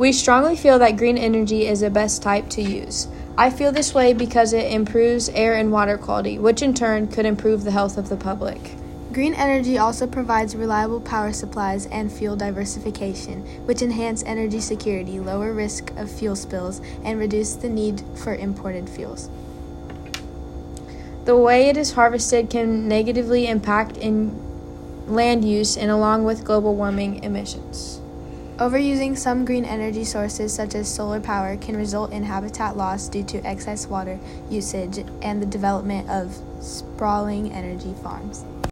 We strongly feel that green energy is the best type to use. I feel this way because it improves air and water quality, which in turn could improve the health of the public. Green energy also provides reliable power supplies and fuel diversification, which enhance energy security, lower risk of fuel spills, and reduce the need for imported fuels. The way it is harvested can negatively impact in land use and along with global warming emissions. Overusing some green energy sources, such as solar power, can result in habitat loss due to excess water usage and the development of sprawling energy farms.